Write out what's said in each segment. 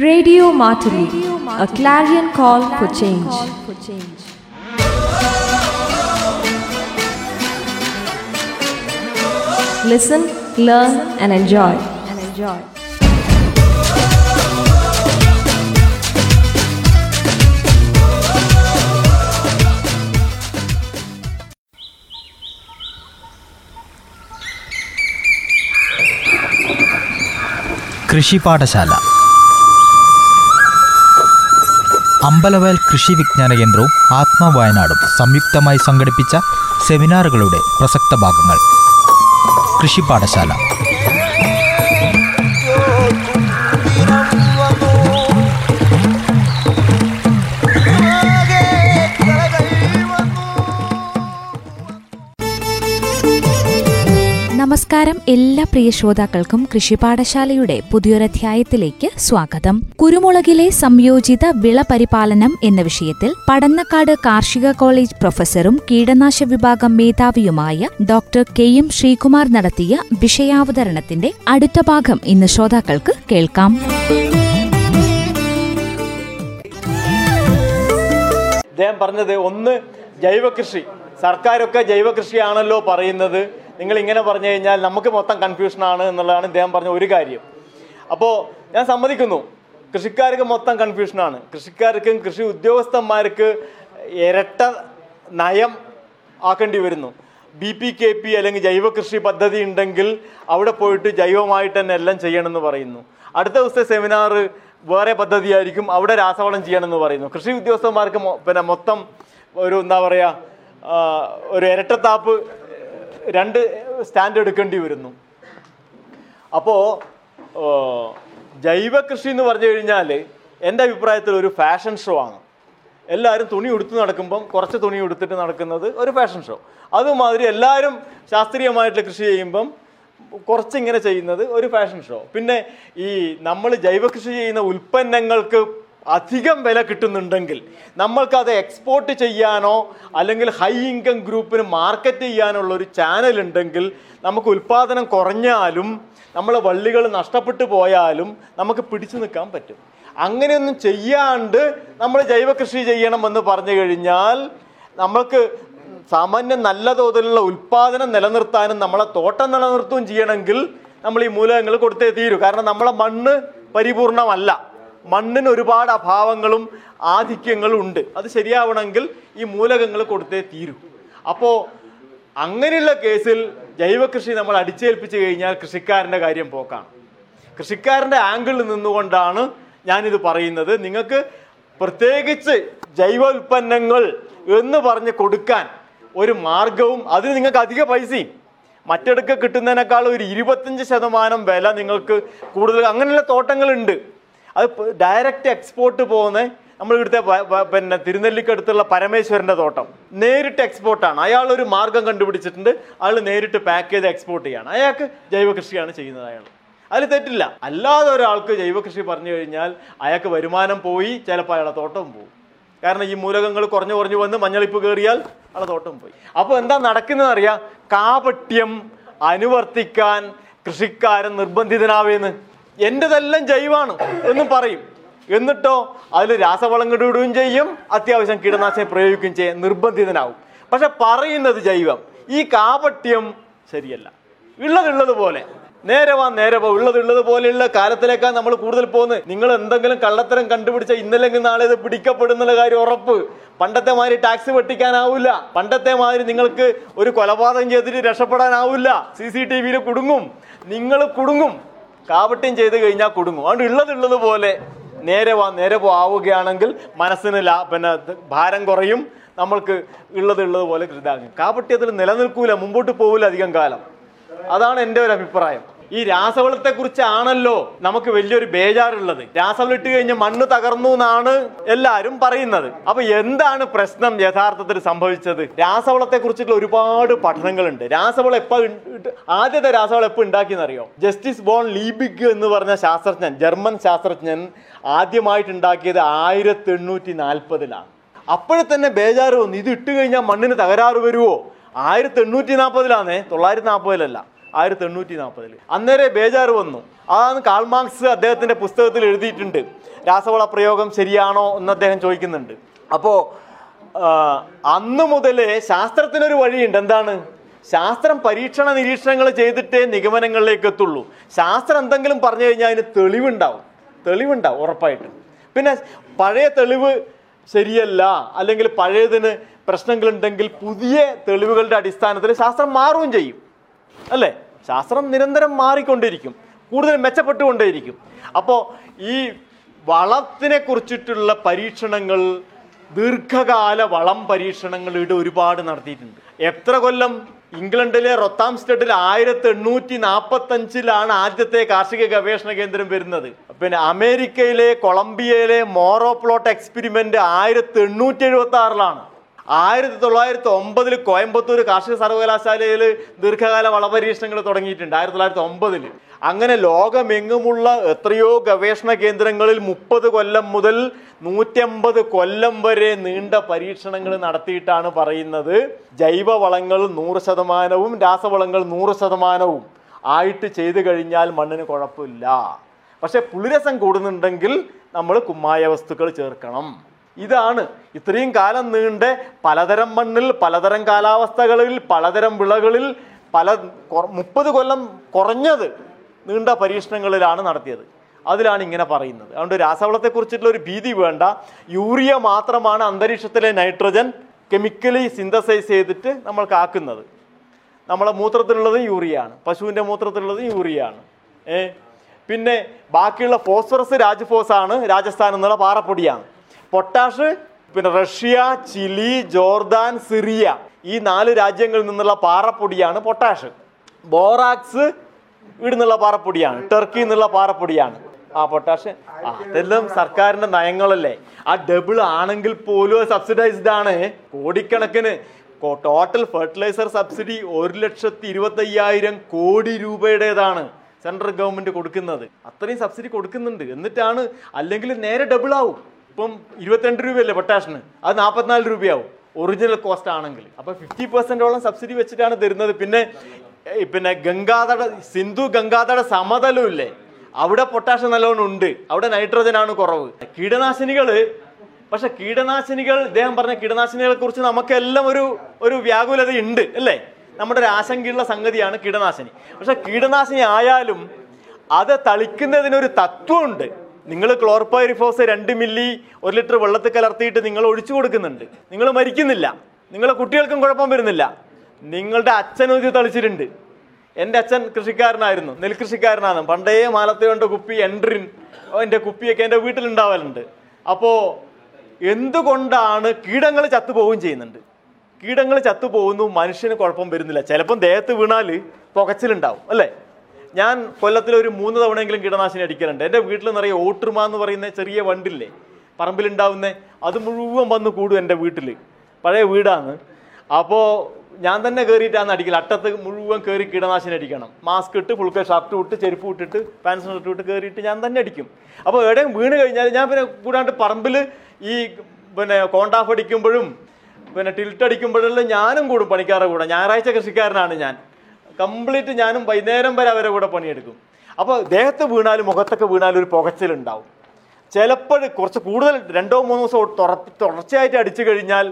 Radio Martini, a clarion call for change. Listen, learn, and enjoy. And enjoy. Ambalavayal കൃഷി വിജ്ഞാന കേന്ദ്രവും ആത്മവയനാടും സംയുക്തമായി സംഘടിപ്പിച്ച സെമിനാറുകളുടെ പ്രസക്ത ഭാഗങ്ങൾ. കൃഷി പാഠശാല. നമസ്കാരം. എല്ലാ പ്രിയ ശ്രോതാക്കൾക്കും കൃഷിപാഠശാലയുടെ പുതിയൊരധ്യായത്തിലേക്ക് സ്വാഗതം. കുരുമുളകിലെ സംയോജിത വിള പരിപാലനം എന്ന വിഷയത്തിൽ പടന്നക്കാട് കാർഷിക കോളേജ് പ്രൊഫസറും കീടനാശ വിഭാഗം മേധാവിയുമായ ഡോക്ടർ കെ എം ശ്രീകുമാർ നടത്തിയ വിഷയാവതരണത്തിന്റെ അടുത്ത ഭാഗം ഇന്ന് ശ്രോതാക്കൾക്ക് കേൾക്കാം. അദ്ദേഹം പറഞ്ഞത് ഒന്ന് ജൈവകൃഷി. സർക്കാരൊക്കെ ജൈവകൃഷിയാണല്ലോ പറയുന്നത്. നിങ്ങൾ ഇങ്ങനെ പറഞ്ഞു കഴിഞ്ഞാൽ നമുക്ക് മൊത്തം കൺഫ്യൂഷനാണ് എന്നുള്ളതാണ് ഇദ്ദേഹം പറഞ്ഞ ഒരു കാര്യം. അപ്പോൾ ഞാൻ സമ്മതിക്കുന്നു. കൃഷിക്കാർക്ക് മൊത്തം കൺഫ്യൂഷനാണ് കൃഷിക്കാർക്കും കൃഷി ഉദ്യോഗസ്ഥന്മാർക്ക് ഇരട്ട നയം ആക്കേണ്ടി വരുന്നു. ബി പി കെ പി അല്ലെങ്കിൽ ജൈവ കൃഷി പദ്ധതി ഉണ്ടെങ്കിൽ അവിടെ പോയിട്ട് ജൈവമായിട്ട് തന്നെ എല്ലാം ചെയ്യണമെന്ന് പറയുന്നു. അടുത്ത ദിവസത്തെ സെമിനാർ വേറെ പദ്ധതിയായിരിക്കും അവിടെ രാസവളം ചെയ്യണമെന്ന് പറയുന്നു. കൃഷി ഉദ്യോഗസ്ഥന്മാർക്ക് പിന്നെ മൊത്തം ഒരു എന്താ പറയുക ഒരു ഇരട്ടത്താപ്പ് രണ്ട് സ്റ്റാൻഡ് എടുക്കേണ്ടി വരുന്നു. അപ്പോൾ ജൈവ കൃഷി എന്ന് പറഞ്ഞു കഴിഞ്ഞാൽ എന്റെ അഭിപ്രായത്തിൽ ഒരു ഫാഷൻ ഷോ ആണ്. എല്ലാവരും തുണി ഉടുത്ത് നടക്കുമ്പം കുറച്ച് തുണി ഉടുത്തിട്ട് നടക്കുന്നത് ഒരു ഫാഷൻ ഷോ. അതുമാതിരി എല്ലാവരും ശാസ്ത്രീയമായിട്ടുള്ള കൃഷി ചെയ്യുമ്പം കുറച്ചിങ്ങനെ ചെയ്യുന്നത് ഒരു ഫാഷൻ ഷോ. പിന്നെ ഈ നമ്മൾ ജൈവ കൃഷി ചെയ്യുന്ന ഉൽപ്പന്നങ്ങൾക്ക് അധികം വില കിട്ടുന്നുണ്ടെങ്കിൽ നമ്മൾക്കത് എക്സ്പോർട്ട് ചെയ്യാനോ അല്ലെങ്കിൽ ഹൈ ഇൻകം ഗ്രൂപ്പിന് മാർക്കറ്റ് ചെയ്യാനുള്ള ഒരു ചാനൽ ഉണ്ടെങ്കിൽ നമുക്ക് ഉൽപ്പാദനം കുറഞ്ഞാലും നമ്മളെ വള്ളികൾ നഷ്ടപ്പെട്ടു പോയാലും നമുക്ക് പിടിച്ചു നിൽക്കാൻ പറ്റും. അങ്ങനെയൊന്നും ചെയ്യാണ്ട് നമ്മൾ ജൈവ കൃഷി ചെയ്യണമെന്ന് പറഞ്ഞു കഴിഞ്ഞാൽ നമുക്ക് സാമാന്യം നല്ല തോതിലുള്ള ഉൽപ്പാദനം നിലനിർത്താനും നമ്മളെ തോട്ടം നിലനിർത്തുകയും ചെയ്യണമെങ്കിൽ നമ്മൾ ഈ മൂലകങ്ങൾ കൊടുത്തേ തീരൂ കാരണം നമ്മളെ മണ്ണ് പരിപൂർണമല്ല. മണ്ണിന് ഒരുപാട് അഭാവങ്ങളും ആധിക്യങ്ങളും ഉണ്ട്. അത് ശരിയാവണമെങ്കിൽ ഈ മൂലകങ്ങൾ കൊടുത്തേ തീരൂ. അപ്പോൾ അങ്ങനെയുള്ള കേസിൽ ജൈവകൃഷി നമ്മൾ അടിച്ചേൽപ്പിച്ച് കഴിഞ്ഞാൽ കൃഷിക്കാരന്റെ കാര്യം പോക്കാണ്. കൃഷിക്കാരന്റെ ആംഗിളിൽ നിന്നുകൊണ്ടാണ് ഞാനിത് പറയുന്നത്. നിങ്ങൾക്ക് പ്രത്യേകിച്ച് ജൈവ ഉൽപ്പന്നങ്ങൾ എന്ന് പറഞ്ഞ് കൊടുക്കാൻ ഒരു മാർഗവും അതിന് നിങ്ങൾക്ക് അധിക പൈസയും. മറ്റെടുക്ക കിട്ടുന്നതിനേക്കാൾ ഒരു ഇരുപത്തഞ്ച് ശതമാനം വില നിങ്ങൾക്ക് കൂടുതൽ അങ്ങനെയുള്ള തോട്ടങ്ങളുണ്ട്. അത് ഡയറക്റ്റ് എക്സ്പോർട്ട് പോകുന്ന നമ്മൾ ഇവിടുത്തെ പിന്നെ തിരുനെല്ലിക്കടുത്തുള്ള പരമേശ്വരന്റെ തോട്ടം. നേരിട്ട് എക്സ്പോർട്ടാണ് അയാൾ ഒരു മാർഗം കണ്ടുപിടിച്ചിട്ടുണ്ട്. അയാൾ നേരിട്ട് പാക്ക് ചെയ്ത് എക്സ്പോർട്ട് ചെയ്യാണ്. അയാൾക്ക് ജൈവ കൃഷിയാണ് ചെയ്യുന്നത് അയാൾ അതിൽ തെറ്റില്ല. അല്ലാതെ ഒരാൾക്ക് ജൈവ കൃഷി പറഞ്ഞു കഴിഞ്ഞാൽ അയാൾക്ക് വരുമാനം പോയി ചിലപ്പോൾ അയാളെ തോട്ടം പോകും. കാരണം ഈ മൂലകങ്ങൾ കുറഞ്ഞു കുറഞ്ഞു വന്ന് മഞ്ഞളിപ്പ് കയറിയാൽ അയാളെ തോട്ടം പോയി. അപ്പോൾ എന്താ നടക്കുന്നത് അറിയാം? കാപട്യം അനുവർത്തിക്കാൻ കൃഷിക്കാരൻ നിർബന്ധിതനാവേന്ന്. എന്റെതെല്ലാം ജൈവാണ് എന്നും പറയും. എന്നിട്ടോ അതിൽ രാസവളം കിടുകയും ചെയ്യും. അത്യാവശ്യം കീടനാശിനി പ്രയോഗിക്കുകയും ചെയ്യും. നിർബന്ധിതനാവും. പക്ഷെ പറയുന്നത് ജൈവം. ഈ കാപട്യം ശരിയല്ല. ഉള്ളതുള്ളത് പോലെ നേരെ വാ നേരെ പോ. ഉള്ളത് ഉള്ളത് പോലെയുള്ള കാലത്തിലേക്കാണ് നമ്മൾ കൂടുതൽ പോകുന്നത്. നിങ്ങൾ എന്തെങ്കിലും കള്ളത്തരം കണ്ടുപിടിച്ച ഇന്നല്ലെങ്കിൽ നാളെ ഇത് പിടിക്കപ്പെടുന്നുള്ള കാര്യം ഉറപ്പ്. പണ്ടത്തെ മാതിരി ടാക്സ് വെട്ടിക്കാനാവില്ല പണ്ടത്തെ മാതിരി നിങ്ങൾക്ക് ഒരു കൊലപാതകം ചെയ്തിട്ട് രക്ഷപ്പെടാനാവില്ല സി സി ടി വിയിൽ കുടുങ്ങും. നിങ്ങൾ കുടുങ്ങും. കാവട്യം ചെയ്ത് കഴിഞ്ഞാൽ കുടുങ്ങും. അതുകൊണ്ട് ഉള്ളത് ഉള്ളത് പോലെ നേരെ വാ നേരെ പോവുകയാണെങ്കിൽ മനസ്സിന് ലാ പിന്നെ ഭാരം കുറയും. നമ്മൾക്ക് ഉള്ളത് ഉള്ളത് പോലെ കൃതാകും. കാപട്യത്തിൽ നിലനിൽക്കൂല മുമ്പോട്ട് പോകില്ല അധികം കാലം. അതാണ് എന്റെ ഒരു അഭിപ്രായം. ഈ രാസവളത്തെ കുറിച്ചാണല്ലോ നമുക്ക് വലിയൊരു ബേജാറുള്ളത്. രാസവളം ഇട്ട് കഴിഞ്ഞ് മണ്ണ് തകർന്നു എന്നാണ് എല്ലാവരും പറയുന്നത്. അപ്പൊ എന്താണ് പ്രശ്നം യഥാർത്ഥത്തിൽ സംഭവിച്ചത്? രാസവളത്തെ കുറിച്ചിട്ടുള്ള ഒരുപാട് പഠനങ്ങളുണ്ട്. രാസവളം എപ്പോ ആദ്യത്തെ രാസവളം എപ്പോൾ ഉണ്ടാക്കിയെന്നറിയോ ജസ്റ്റിസ് ബോൺ ലീബിഗ് എന്ന് പറഞ്ഞ ശാസ്ത്രജ്ഞൻ ജർമ്മൻ ശാസ്ത്രജ്ഞൻ ആദ്യമായിട്ട് ഉണ്ടാക്കിയത് ആയിരത്തി എണ്ണൂറ്റി നാൽപ്പതിലാണ് അപ്പോഴെ തന്നെ ബേജാറ് വന്നു. ഇത് ഇട്ട് കഴിഞ്ഞാൽ മണ്ണിന് തകരാറ് വരുമോ ആയിരത്തി എണ്ണൂറ്റി നാൽപ്പതിലാന്നേ തൊള്ളായിരത്തി നാൽപ്പതിലല്ല ആയിരത്തി എണ്ണൂറ്റി നാൽപ്പതിൽ അന്നേരെ ബേജാറ് വന്നു. അതാണ് കാൾമാർക്സ് അദ്ദേഹത്തിന്റെ പുസ്തകത്തിൽ എഴുതിയിട്ടുണ്ട്. രാസവള പ്രയോഗം ശരിയാണോ എന്ന് അദ്ദേഹം ചോദിക്കുന്നുണ്ട്. അപ്പോൾ അന്ന് മുതലേ ശാസ്ത്രത്തിനൊരു വഴിയുണ്ട്. എന്താണ്? ശാസ്ത്രം പരീക്ഷണ നിരീക്ഷണങ്ങൾ ചെയ്തിട്ടേ നിഗമനങ്ങളിലേക്ക് എത്തുള്ളൂ. ശാസ്ത്രം എന്തെങ്കിലും പറഞ്ഞു കഴിഞ്ഞാൽ അതിന് തെളിവുണ്ടാവും. തെളിവുണ്ടാവും ഉറപ്പായിട്ടും. പിന്നെ പഴയ തെളിവ് ശരിയല്ല അല്ലെങ്കിൽ പഴയതിന് പ്രശ്നങ്ങളുണ്ടെങ്കിൽ പുതിയ തെളിവുകളുടെ അടിസ്ഥാനത്തിൽ ശാസ്ത്രം മാറുകയും ചെയ്യും. അല്ലേ? ശാസ്ത്രം നിരന്തരം മാറിക്കൊണ്ടിരിക്കും. കൂടുതൽ മെച്ചപ്പെട്ടുകൊണ്ടേയിരിക്കും. അപ്പോൾ ഈ വളത്തിനെ കുറിച്ചിട്ടുള്ള പരീക്ഷണങ്ങൾ ദീർഘകാല വളം പരീക്ഷണങ്ങൾ ഇവിടെ ഒരുപാട് നടത്തിയിട്ടുണ്ട്. എത്ര കൊല്ലം ഇംഗ്ലണ്ടിലെ റൊത്താം സ്റ്റഡിൽ ആയിരത്തി എണ്ണൂറ്റി നാൽപ്പത്തി അഞ്ചിലാണ് ആദ്യത്തെ കാർഷിക ഗവേഷണ കേന്ദ്രം വരുന്നത്. പിന്നെ അമേരിക്കയിലെ കൊളംബിയയിലെ മോറോ പ്ലോട്ട് എക്സ്പെരിമെന്റ് ആയിരത്തി എണ്ണൂറ്റി എഴുപത്തി ആറിലാണ് ആയിരത്തി തൊള്ളായിരത്തി ഒമ്പതിൽ കോയമ്പത്തൂർ കാർഷിക സർവകലാശാലയിൽ ദീർഘകാല വളപരീക്ഷണങ്ങൾ തുടങ്ങിയിട്ടുണ്ട് ആയിരത്തി തൊള്ളായിരത്തി ഒമ്പതിൽ അങ്ങനെ ലോകമെങ്ങുമുള്ള എത്രയോ ഗവേഷണ കേന്ദ്രങ്ങളിൽ മുപ്പത് കൊല്ലം മുതൽ നൂറ്റമ്പത് കൊല്ലം വരെ നീണ്ട പരീക്ഷണങ്ങൾ നടത്തിയിട്ടാണ് പറയുന്നത്. ജൈവവളങ്ങൾ നൂറ് ശതമാനവും രാസവളങ്ങൾ നൂറ് ശതമാനവും ആയിട്ട് ചെയ്തു കഴിഞ്ഞാൽ മണ്ണിന് കുഴപ്പമില്ല. പക്ഷെ പുളിരസം കൂടുന്നുണ്ടെങ്കിൽ നമ്മൾ കുമ്മായ വസ്തുക്കൾ ചേർക്കണം. ഇതാണ്. ഇത്രയും കാലം നീണ്ട പലതരം മണ്ണിൽ പലതരം കാലാവസ്ഥകളിൽ പലതരം വിളകളിൽ പല മുപ്പത് കൊല്ലം കുറഞ്ഞത് നീണ്ട പരീക്ഷണങ്ങളിലാണ് നടത്തിയത്. അതിലാണ് ഇങ്ങനെ പറയുന്നത്. അതുകൊണ്ട് രാസവളത്തെക്കുറിച്ചിട്ടുള്ള ഒരു ഭീതി വേണ്ട. യൂറിയ മാത്രമാണ് അന്തരീക്ഷത്തിലെ നൈട്രജൻ കെമിക്കലി സിന്തസൈസ് ചെയ്തിട്ട് നമ്മൾ കാക്കുന്നത് നമ്മളെ മൂത്രത്തിലുള്ളത് യൂറിയാണ് പശുവിന്റെ മൂത്രത്തിലുള്ളത് യൂറിയാണ് ഏ? പിന്നെ ബാക്കിയുള്ള ഫോസ്ഫറസ് രാജ്ഫോസ് ആണ് രാജസ്ഥാൻ എന്നുള്ള പാറപ്പൊടിയാണ്. പൊട്ടാഷ് പിന്നെ റഷ്യ ചിലി ജോർദാൻ സിറിയ ഈ നാല് രാജ്യങ്ങളിൽ നിന്നുള്ള പാറപ്പൊടിയാണ് പൊട്ടാഷ്. ബോറാക്സ് ഇവിടെ നിന്നുള്ള പാറപ്പൊടിയാണ് ടർക്കി നിന്നുള്ള പാറപ്പൊടിയാണ്. ആ പൊട്ടാഷ് അതെല്ലാം സർക്കാരിന്റെ നയങ്ങളല്ലേ? ആ ഡബിൾ ആണെങ്കിൽ പോലും സബ്സിഡൈസ്ഡ് ആണ്. കോടിക്കണക്കിന് ടോട്ടൽ ഫെർട്ടിലൈസർ സബ്സിഡി ഒരു ലക്ഷത്തി ഇരുപത്തി അയ്യായിരം കോടി രൂപയുടേതാണ് സെൻട്രൽ ഗവൺമെന്റ് കൊടുക്കുന്നത്. അത്രയും സബ്സിഡി കൊടുക്കുന്നുണ്ട്. എന്നിട്ടാണ് അല്ലെങ്കിൽ നേരെ ഡബിൾ ആവും. ഇപ്പം ഇരുപത്തിരണ്ട് രൂപയല്ലേ പൊട്ടാഷിന്? അത് നാൽപ്പത്തിനാല് രൂപയാവും. ഒറിജിനൽ കോസ്റ്റ് ആണെങ്കിൽ. അപ്പൊ ഫിഫ്റ്റി പെർസെന്റോളം സബ്സിഡി വെച്ചിട്ടാണ് തരുന്നത്. പിന്നെ പിന്നെ ഗംഗാതട സിന്ധു ഗംഗാതട സമതലം ഇല്ലേ? അവിടെ പൊട്ടാഷ് നല്ലോണം ഉണ്ട്. അവിടെ നൈട്രജൻ ആണ് കുറവ്. കീടനാശിനികൾ പക്ഷെ കീടനാശിനികൾ ഇദ്ദേഹം പറഞ്ഞ കീടനാശിനികളെ കുറിച്ച് നമുക്കെല്ലാം ഒരു ഒരു വ്യാകുലത ഉണ്ട് അല്ലേ? നമ്മുടെ ഒരു ആശങ്കയുള്ള സംഗതിയാണ് കീടനാശിനി. പക്ഷെ കീടനാശിനി ആയാലും അത് തളിക്കുന്നതിനൊരു തത്വമുണ്ട്. നിങ്ങൾ ക്ലോർപൈറിഫോസ് രണ്ട് മില്ലി ഒരു ലിറ്റർ വെള്ളത്തിൽ കലർത്തിയിട്ട് നിങ്ങൾ ഒഴിച്ചു കൊടുക്കുന്നുണ്ട്. നിങ്ങൾ മരിക്കുന്നില്ല. നിങ്ങളെ കുട്ടികൾക്കും കുഴപ്പം വരുന്നില്ല. നിങ്ങളുടെ അച്ഛൻ ഒരു തളിച്ചിട്ടുണ്ട്. എന്റെ അച്ഛൻ കൃഷിക്കാരനായിരുന്നു. നെൽകൃഷിക്കാരനാണ്. പണ്ടേ മാലത്തെ കൊണ്ട് കുപ്പി എൻട്രിൻ എന്റെ കുപ്പിയൊക്കെ എന്റെ വീട്ടിലുണ്ടാവലുണ്ട് അപ്പോൾ എന്തുകൊണ്ടാണ് കീടങ്ങൾ ചത്തുപോവുകയും ചെയ്യുന്നുണ്ട്? കീടങ്ങൾ ചത്തുപോകുന്നു മനുഷ്യന് കുഴപ്പം വരുന്നില്ല. ചിലപ്പം ദേഹത്ത് വീണാൽ പുകച്ചിലുണ്ടാവും അല്ലേ? ഞാൻ കൊല്ലത്തിൽ ഒരു മൂന്ന് തവണയെങ്കിലും കീടനാശിനി അടിക്കാറുണ്ട് എന്റെ വീട്ടിൽ നിറയെ ഓട്ടുമ എന്ന് പറയുന്ന ചെറിയ വണ്ടില്ലേ പറമ്പിലുണ്ടാവുന്ന അത് മുഴുവൻ വന്ന് കൂടും എന്റെ വീട്ടിൽ. പഴയ വീടാണ്. അപ്പോൾ ഞാൻ തന്നെ കയറിയിട്ടാണ് അടിക്കൽ അട്ടത്ത് മുഴുവൻ കയറി കീടനാശിനി അടിക്കണം. മാസ്ക് ഇട്ട് ഫുൾക്കെ ഷർട്ട് ഇട്ട് ചെരുപ്പ് ഇട്ടിട്ട് പാൻസ് ഷർട്ട് ഇട്ട് കയറിയിട്ട് ഞാൻ തന്നെ അടിക്കും. അപ്പോൾ എവിടെയും വീണ് കഴിഞ്ഞാൽ ഞാൻ പിന്നെ കൂടാണ്ട് പറമ്പിൽ ഈ പിന്നെ കോണ്ടാഫ് അടിക്കുമ്പോഴും പിന്നെ ടിൽട്ട് അടിക്കുമ്പോഴെല്ലാം ഞാനും കൂടും പണിക്കാരുടെ കൂടെ. ഞായറാഴ്ച കൃഷിക്കാരനാണ് ഞാൻ. കംപ്ലീറ്റ് ഞാനും വൈകുന്നേരം വരെ അവരെ കൂടെ പണിയെടുക്കും. അപ്പോൾ ദേഹത്ത് വീണാലും മുഖത്തൊക്കെ വീണാലും ഒരു പുകച്ചിലുണ്ടാവും. ചിലപ്പോൾ കുറച്ച് കൂടുതൽ രണ്ടോ മൂന്നോ ദിവസം തുടർച്ചയായിട്ട് അടിച്ചു കഴിഞ്ഞാൽ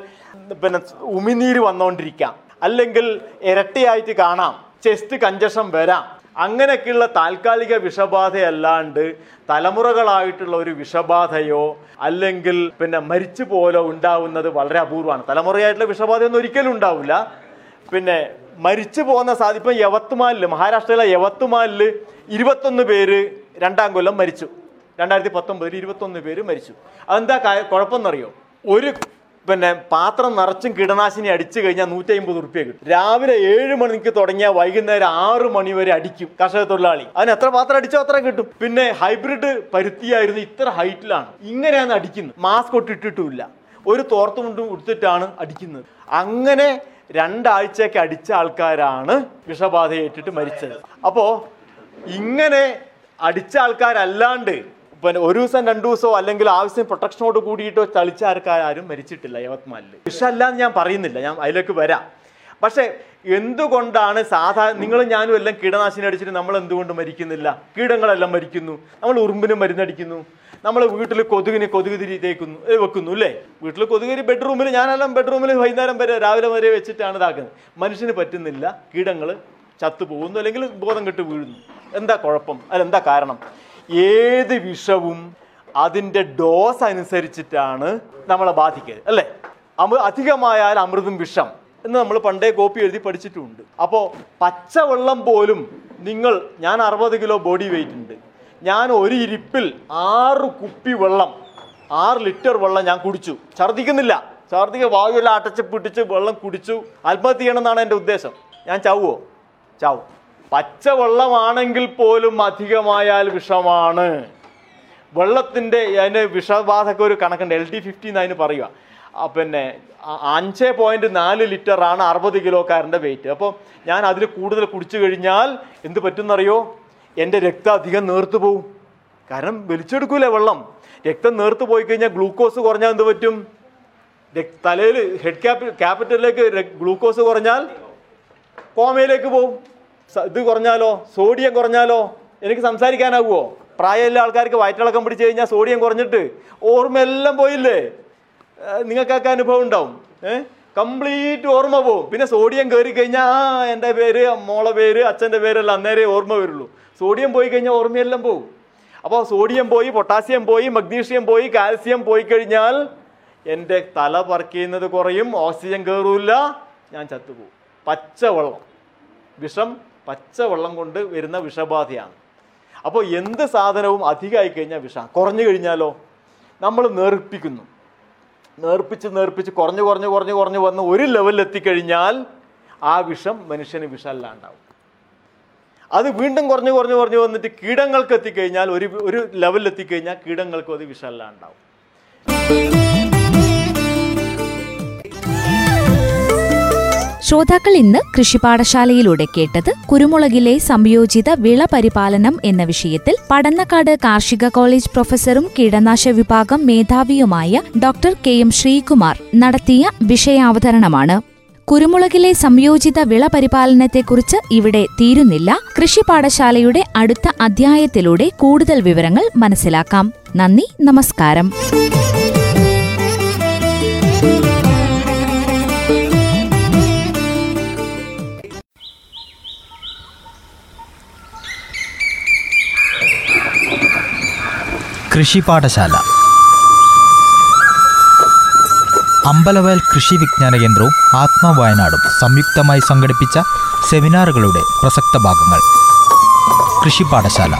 പിന്നെ ഉമിനീര് വന്നുകൊണ്ടിരിക്കാം അല്ലെങ്കിൽ ഇരട്ടിയായിട്ട് കാണാം. ചെസ്റ്റ് കഞ്ചഷൻ വരാം. അങ്ങനെയൊക്കെയുള്ള താൽക്കാലിക വിഷബാധയല്ലാണ്ട് തലമുറകളായിട്ടുള്ള ഒരു വിഷബാധയോ അല്ലെങ്കിൽ പിന്നെ മരിച്ചു പോലോ ഉണ്ടാവുന്നത് വളരെ അപൂർവമാണ്. തലമുറയായിട്ടുള്ള വിഷബാധയൊന്നും ഒരിക്കലും ഉണ്ടാവില്ല. പിന്നെ മരിച്ചു പോകുന്ന സാധ്യത ഇപ്പം മഹാരാഷ്ട്രയിലെ യവത്തുമാലിൽ ഇരുപത്തൊന്ന് പേര് രണ്ടാം കൊല്ലം മരിച്ചു. രണ്ടായിരത്തി പത്തൊമ്പതിൽ ഇരുപത്തൊന്ന് പേര് മരിച്ചു. അതെന്താ കുഴപ്പമെന്നറിയോ? ഒരു പിന്നെ പാത്രം നിറച്ചും കീടനാശിനി അടിച്ചു കഴിഞ്ഞാൽ നൂറ്റി അമ്പത് റുപ്യ കിട്ടും. രാവിലെ ഏഴ് മണിക്ക് തുടങ്ങിയാൽ വൈകുന്നേരം ആറ് മണി വരെ അടിക്കും കർഷക തൊഴിലാളി. അതിന് എത്ര പാത്രം അടിച്ചോ അത്ര കിട്ടും. പിന്നെ ഹൈബ്രിഡ് പരുത്തിയായിരുന്നു ഇത്ര ഹൈറ്റിലാണ്. ഇങ്ങനെയാണ് അടിക്കുന്നത്. മാസ്ക് ഒട്ടിട്ടിട്ടുമില്ല. ഒരു തോർത്തുമുണ്ടും ഉടുത്തിട്ടാണ് അടിക്കുന്നത്. അങ്ങനെ രണ്ടാഴ്ചയൊക്കെ അടിച്ച ആൾക്കാരാണ് വിഷബാധയേറ്റിട്ട് മരിച്ചത്. അപ്പോ ഇങ്ങനെ അടിച്ച ആൾക്കാരല്ലാണ്ട് പിന്നെ ഒരു ദിവസം രണ്ടു ദിവസമോ അല്ലെങ്കിൽ ആവശ്യം പ്രൊട്ടക്ഷനോട് കൂടിയിട്ടോ തളിച്ച ആൾക്കാരും മരിച്ചിട്ടില്ല യവത്മാലിൽ വിഷമല്ല എന്ന് ഞാൻ പറയുന്നില്ല. ഞാൻ അതിലേക്ക് വരാം. പക്ഷേ എന്തുകൊണ്ടാണ് സാധാരണ നിങ്ങളും ഞാനും എല്ലാം കീടനാശിനി അടിച്ചിട്ട് നമ്മൾ എന്തുകൊണ്ട് മരിക്കുന്നില്ല? കീടങ്ങളെല്ലാം മരിക്കുന്നു. നമ്മൾ ഉറുമ്പിന് മരുന്നടിക്കുന്നു. നമ്മൾ വീട്ടിൽ കൊതുകിന് കൊതുക് തിരി തേക്കുന്നു വെക്കുന്നു അല്ലേ? വീട്ടിൽ കൊതുകിരി ബെഡ്റൂമിൽ ഞാനെല്ലാം ബെഡ്റൂമിൽ വൈകുന്നേരം വരെ രാവിലെ വരെ വെച്ചിട്ടാണ് ഇതാക്കുന്നത്. മനുഷ്യന് പറ്റുന്നില്ല. കീടങ്ങൾ ചത്തു പോകുന്നു അല്ലെങ്കിൽ ബോധം കെട്ട് വീഴുന്നു. എന്താ കുഴപ്പം? അതെന്താ കാരണം? ഏത് വിഷവും അതിന്റെ ഡോസ് അനുസരിച്ചിട്ടാണ് നമ്മളെ ബാധിക്കുക അല്ലേ? അമൃ അധികമായാൽ അമൃതും വിഷം. എന്ന് നമ്മൾ പണ്ടേ കോപ്പി എഴുതി പഠിച്ചിട്ടുമുണ്ട് അപ്പോൾ പച്ചവെള്ളം പോലും നിങ്ങൾ ഞാൻ അറുപത് കിലോ ബോഡി വെയിറ്റ് ഉണ്ട്. ഞാൻ ഒരു ഇരിപ്പിൽ ആറ് കുപ്പി വെള്ളം ആറ് ലിറ്റർ വെള്ളം ഞാൻ കുടിച്ചു. ഛർദ്ദിക്കുന്നില്ല. ഛർദ്ദിക്ക വായുവെല്ലാം അടച്ച് പിടിച്ച് വെള്ളം കുടിച്ചു. ആത്മഹത്യ ചെയ്യണമെന്നാണ് എന്റെ ഉദ്ദേശം. ഞാൻ ചാവുമോ ചാവും. പച്ചവെള്ളമാണെങ്കിൽ പോലും അധികമായാൽ വിഷമാണ്. വെള്ളത്തിന്റെ അതിന് വിഷബാധക്ക് ഒരു കണക്കുണ്ട്. എൽ ടി ഫിഫ്റ്റി എന്ന് അതിന് പറയുക. പിന്നെ അഞ്ച് പോയിന്റ് നാല് ലിറ്റർ ആണ് അറുപത് കിലോക്കാരന്റെ വെയിറ്റ് അപ്പോൾ ഞാൻ അതിൽ കൂടുതൽ കുടിച്ചു കഴിഞ്ഞാൽ എന്ത് പറ്റുമെന്നറിയോ എന്റെ രക്തം അധികം നേർത്തു പോവും. കാരണം വലിച്ചെടുക്കൂലേ വെള്ളം. രക്തം നേർത്തു പോയി കഴിഞ്ഞാൽ ഗ്ലൂക്കോസ് കുറഞ്ഞാൽ എന്ത് പറ്റും? തലയിൽ ഹെഡ് ക്യാപ് ക്യാപിറ്റലിലേക്ക് ഗ്ലൂക്കോസ് കുറഞ്ഞാൽ കോമയിലേക്ക് പോവും. ഇത് കുറഞ്ഞാലോ? സോഡിയം കുറഞ്ഞാലോ? എനിക്ക് സംസാരിക്കാനാകുമോ പ്രായമുള്ള ആൾക്കാർക്ക് വയറ്റിളക്കം പിടിച്ചു കഴിഞ്ഞാൽ സോഡിയം കുറഞ്ഞിട്ട് ഓർമ്മയെല്ലാം പോയില്ലേ? നിങ്ങൾക്കൊക്കെ അനുഭവം ഉണ്ടാവും. ഏഹ് കംപ്ലീറ്റ് ഓർമ്മ പോവും പിന്നെ സോഡിയം കയറി കഴിഞ്ഞാൽ ആ എന്റെ പേര് മോളെ പേര് അച്ഛന്റെ പേരെല്ലാം അന്നേരേ ഓർമ്മ വരുള്ളൂ. സോഡിയം പോയി കഴിഞ്ഞാൽ ഓർമ്മയെല്ലാം പോവും അപ്പോൾ സോഡിയം പോയി പൊട്ടാസ്യം പോയി മഗ്നീഷ്യം പോയി കാൽസ്യം പോയി കഴിഞ്ഞാൽ എന്റെ തല പറക്കുന്നത് കുറയും ഓക്സിജൻ കയറൂല ഞാൻ ചത്തുപോകും. പച്ചവെള്ളം വിഷം പച്ചവെള്ളം കൊണ്ട് വരുന്ന വിഷബാധയാണ്. അപ്പോൾ എന്ത് സാധനവും അധികമായി കഴിഞ്ഞാൽ വിഷമാണ് കുറഞ്ഞു കഴിഞ്ഞാലോ? നമ്മൾ നേർപ്പിക്കുന്നു നേർപ്പിച്ച് നേർപ്പിച്ച് കുറഞ്ഞു കുറഞ്ഞു കുറഞ്ഞു കുറഞ്ഞു വന്ന് ഒരു ലെവലിൽ എത്തിക്കഴിഞ്ഞാൽ ആ വിഷം മനുഷ്യന് വിഷമല്ലാണ്ടാവും അത് വീണ്ടും കുറഞ്ഞു കുറഞ്ഞു കുറഞ്ഞു വന്നിട്ട് കീടങ്ങൾക്ക് എത്തിക്കഴിഞ്ഞാൽ ഒരു ഒരു ലെവലിൽ എത്തിക്കഴിഞ്ഞാൽ കീടങ്ങൾക്കും അത് വിഷമല്ലാണ്ടാവും ശ്രോതാക്കൾ ഇന്ന് കൃഷിപാഠശാലയിലൂടെ കേട്ടത് കുരുമുളകിലെ സംയോജിത വിള പരിപാലനം എന്ന വിഷയത്തിൽ പടന്നക്കാട് കാർഷിക കോളേജ് പ്രൊഫസറും കീടനാശ വിഭാഗം മേധാവിയുമായ ഡോക്ടർ കെ എം ശ്രീകുമാർ നടത്തിയ വിഷയാവതരണമാണ്. കുരുമുളകിലെ സംയോജിത വിള പരിപാലനത്തെക്കുറിച്ച് ഇവിടെ തീരുന്നില്ല. കൃഷിപാഠശാലയുടെ അടുത്ത അധ്യായത്തിലൂടെ കൂടുതൽ വിവരങ്ങൾ മനസ്സിലാക്കാം. നന്ദി നമസ്കാരം. കൃഷി പാഠശാല. അമ്പലവയൽ കൃഷി വിജ്ഞാന കേന്ദ്രവും ആത്മവയനാടും സംയുക്തമായി സംഘടിപ്പിച്ച സെമിനാറുകളുടെ പ്രസക്ത ഭാഗങ്ങൾ. കൃഷി പാഠശാല.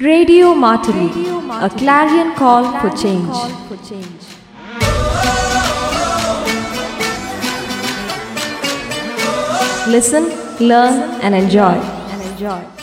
Radio Martini, a clarion call for change. Listen, learn, and enjoy.